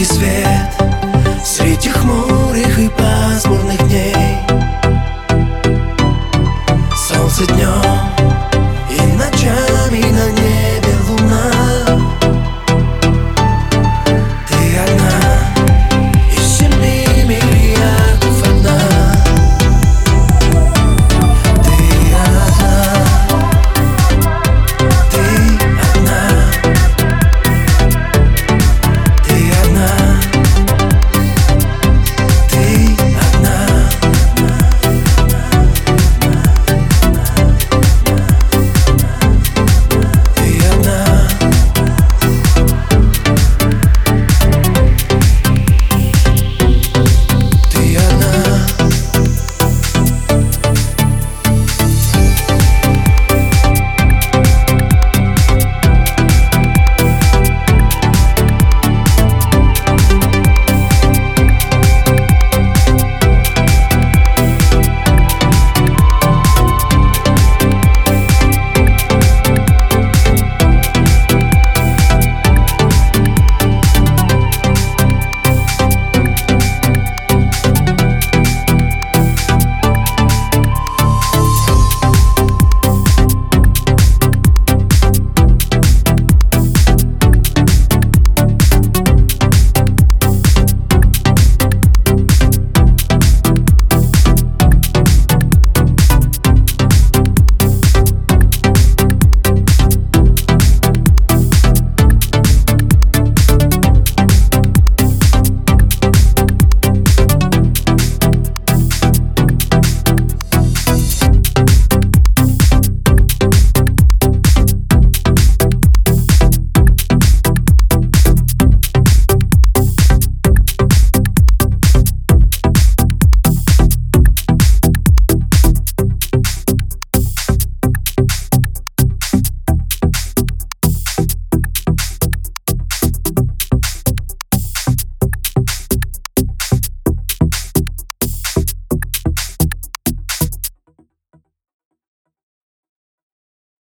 яркий свет Среди хмур.